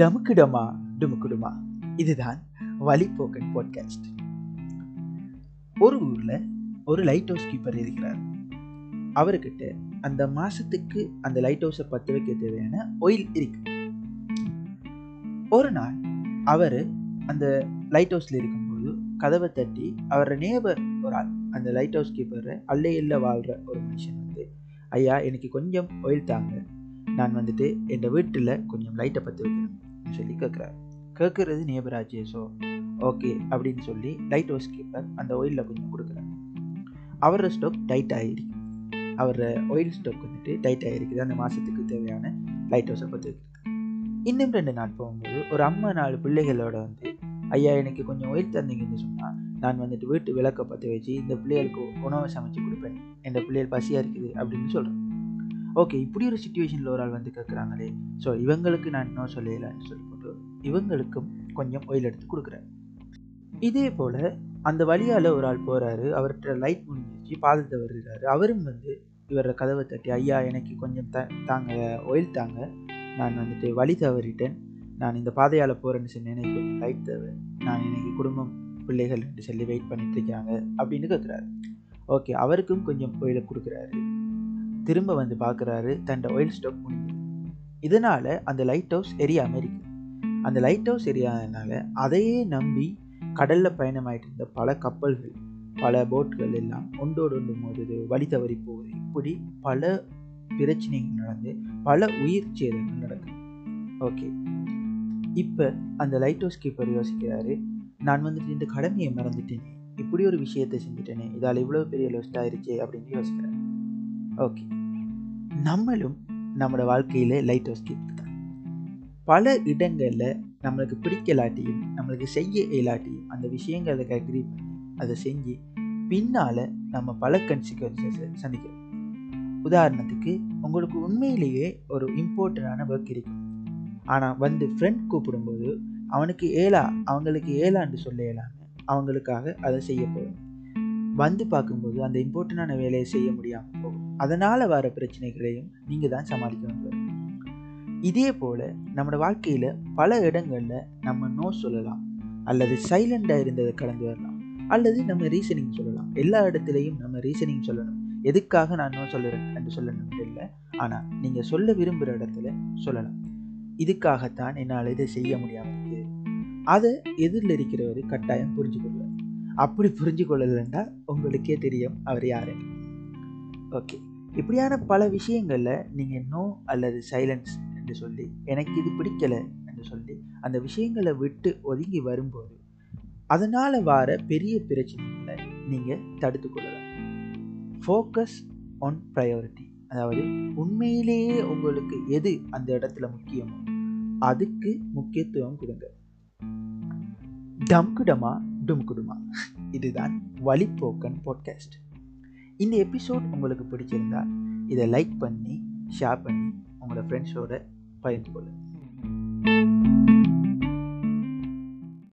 டமுக்குடமா டுமுக்குடுமா. இதுதான் வழிபோக்கன் பாட்காஸ்ட் ஒரு ஊரில் ஒரு லைட் ஹவுஸ் கீப்பர் இருக்கிறார். அவர்கிட்ட அந்த மாதத்துக்கு அந்த லைட் ஹவுஸை பற்ற வைக்க தேவையான ஒயில் இருக்கு. ஒரு நாள் அவர் அந்த லைட் ஹவுஸில் இருக்கும்போது கதவை தட்டி அவரோட நேபர் ஒரு ஆள் அந்த லைட் ஹவுஸ் கீப்பரை அல்லையில் வாழ்கிற ஒரு மனுஷன் வந்து ஐயா எனக்கு கொஞ்சம் ஒயில் தாங்க. நான் வந்துட்டு என் வீட்டில் கொஞ்சம் லைட்டை பற்ற வைக்கணும். சொல்லி கேட்குறாரு கேட்குறது நேபராஜே ஸோ ஓகே அப்படின்னு சொல்லி லைட் ஹவுஸ் கீப்பர் அந்த ஒயிலில் கொஞ்சம் கொடுக்குறாரு. அவரோட ஸ்டோக் டைட் ஆகிருக்கு அவர் ஒயில் ஸ்டோக் வந்துட்டு டைட் ஆகிருக்குது அந்த மாதத்துக்கு தேவையான லைட் ஹவுஸை பற்ற இன்னும் ரெண்டு நாள் போகும்போது ஒரு அம்மா நாலு பிள்ளைகளோட வந்து ஐயா எனக்கு கொஞ்சம் ஒயில் தந்தீங்கன்னு சொன்னால் நான் வந்துட்டு வீட்டு விளக்க பற்ற வச்சு இந்த பிள்ளைகளுக்கு உணவை சமைச்சு கொடுப்பேன். இந்த பிள்ளைகள் பசியாக இருக்குது அப்படின்னு சொல்கிறேன் ஓகே இப்படி ஒரு சுச்சுவேஷனில் ஒரு ஆள் வந்து கேட்குறாங்களே ஸோ இவங்களுக்கு நான் இன்னும் சொல்லலான்னு சொல்லி போட்டு இவங்களுக்கும் கொஞ்சம் ஒயில் எடுத்து கொடுக்குறாரு இதே போல் அந்த வழியால் ஒரு ஆள் போகிறாரு அவர்கிட்ட லைட் முடிஞ்சிச்சு பாதத்தை வருகிறாரு அவரும் வந்து இவரோட கதவை தட்டி ஐயா எனக்கு கொஞ்சம் த தாங்க ஒயில் தாங்க. நான் வந்துட்டு வழி தவறிட்டேன். நான் இந்த பாதையால் போகிறேன்னு சொல்லி எனக்கு கொஞ்சம் லைட் தேவை. நான் எனக்கு குடும்பம் பிள்ளைகள் சொல்லி வெயிட் பண்ணிட்டு இருக்காங்க அப்படின்னு கேட்குறாரு ஓகே அவருக்கும் கொஞ்சம் ஒயிலை கொடுக்குறாரு. திரும்ப வந்து பார்க்குறாரு தன்னோட ஒயில் ஸ்டாக் முடிஞ்சு இதனால் அந்த லைட் ஹவுஸ் எரியாமல் இருக்குது அந்த லைட் ஹவுஸ் எரியாதனால அதையே நம்பி கடலில் பயணமாயிட்டு இருந்த பல கப்பல்கள் பல போட்கள் எல்லாம் ஒன்றோடு ஒன்று மோதுது வழி தவறி போகுது. இப்படி பல பிரச்சனைகள் நடந்து பல உயிர் சேதங்கள் நடக்குது. ஓகே இப்போ அந்த லைட் ஹவுஸ் கீப்பர் யோசிக்கிறாரு நான் வந்துட்டு இந்த கடமையை மறந்துட்டேன் இப்படி ஒரு விஷயத்தை செஞ்சுட்டேனே இதால் இவ்வளோ பெரிய லொஸ்ட் ஆயிருச்சு அப்படின்னு யோசிக்கிறேன் ஓகே நம்மளும் நம்மளோட வாழ்க்கையில் லைட் ஹவுஸ் கேட்டுக்கலாம் தான் பல இடங்களில் நம்மளுக்கு பிடிக்கலாட்டியும் நம்மளுக்கு செய்ய இயலாட்டியும் அந்த விஷயங்களை அக்ரி பண்ணி அதை செஞ்சு பின்னால் நம்ம பல கன்சிக்வன்சஸை சந்திக்கிறோம். உதாரணத்துக்கு உங்களுக்கு உண்மையிலேயே ஒரு இம்பார்ட்டண்டான ஒர்க் இருக்கும். ஆனால் வந்து ஃப்ரெண்ட் கூப்பிடும்போது அவனுக்கு ஏலா அவங்களுக்கு ஏலான்னு சொல்ல இயலாமல் அவங்களுக்காக அதை செய்ய போகணும் வந்து பார்க்கும்போது அந்த இம்பார்ட்டண்டான வேலையை செய்ய முடியாமல் போகும். அதனால் வர பிரச்சனைகளையும் நீங்கள் தான் சமாளிக்க வேண்டும் இதே போல் நம்மளோட வாழ்க்கையில் பல இடங்களில் நம்ம நோ சொல்லலாம். அல்லது சைலண்டாக இருந்ததை கடந்து வரலாம். அல்லது நம்ம ரீசனிங் சொல்லலாம். எல்லா இடத்துலையும் நம்ம ரீசனிங் சொல்லணும். எதுக்காக நான் நோ சொல்லுறேன் என்று சொல்லணும் இல்லை ஆனால் நீங்கள் சொல்ல விரும்புகிற இடத்துல சொல்லலாம். இதுக்காகத்தான் என்னால் இதை செய்ய முடியாமல் இருக்குது. அதை எதிரில் இருக்கிறவர் கட்டாயம் புரிஞ்சுக்கொள்ளும் அப்படி புரிஞ்சு கொள்ளலைன்னா உங்களுக்கே தெரியும் அவர் யார். ஓகே இப்படியான பல விஷயங்களில் நீங்கள் நோ அல்லது சைலன்ஸ் என்று சொல்லி எனக்கு இது பிடிக்கலை என்று சொல்லி அந்த விஷயங்களை விட்டு ஒதுங்கி வரும்போது அதனால் வர பெரிய பிரச்சனைகளை நீங்கள் தடுத்து கொள்ளலாம். ஃபோக்கஸ் ஆன் ப்ரையாரிட்டி அதாவது உண்மையிலேயே உங்களுக்கு எது அந்த இடத்துல முக்கியமோ அதுக்கு முக்கியத்துவம் கொடுங்க. டம்குடமா டும்குடுமா இதுதான் வழிப்போக்கன் பாட்காஸ்ட் இந்த எபிசோட் உங்களுக்கு பிடிச்சிருந்தா இதை லைக் பண்ணி ஷேர் பண்ணி உங்களோட ஃப்ரெண்ட்ஸோட பகிர்ந்து கொள்ளுங்கள்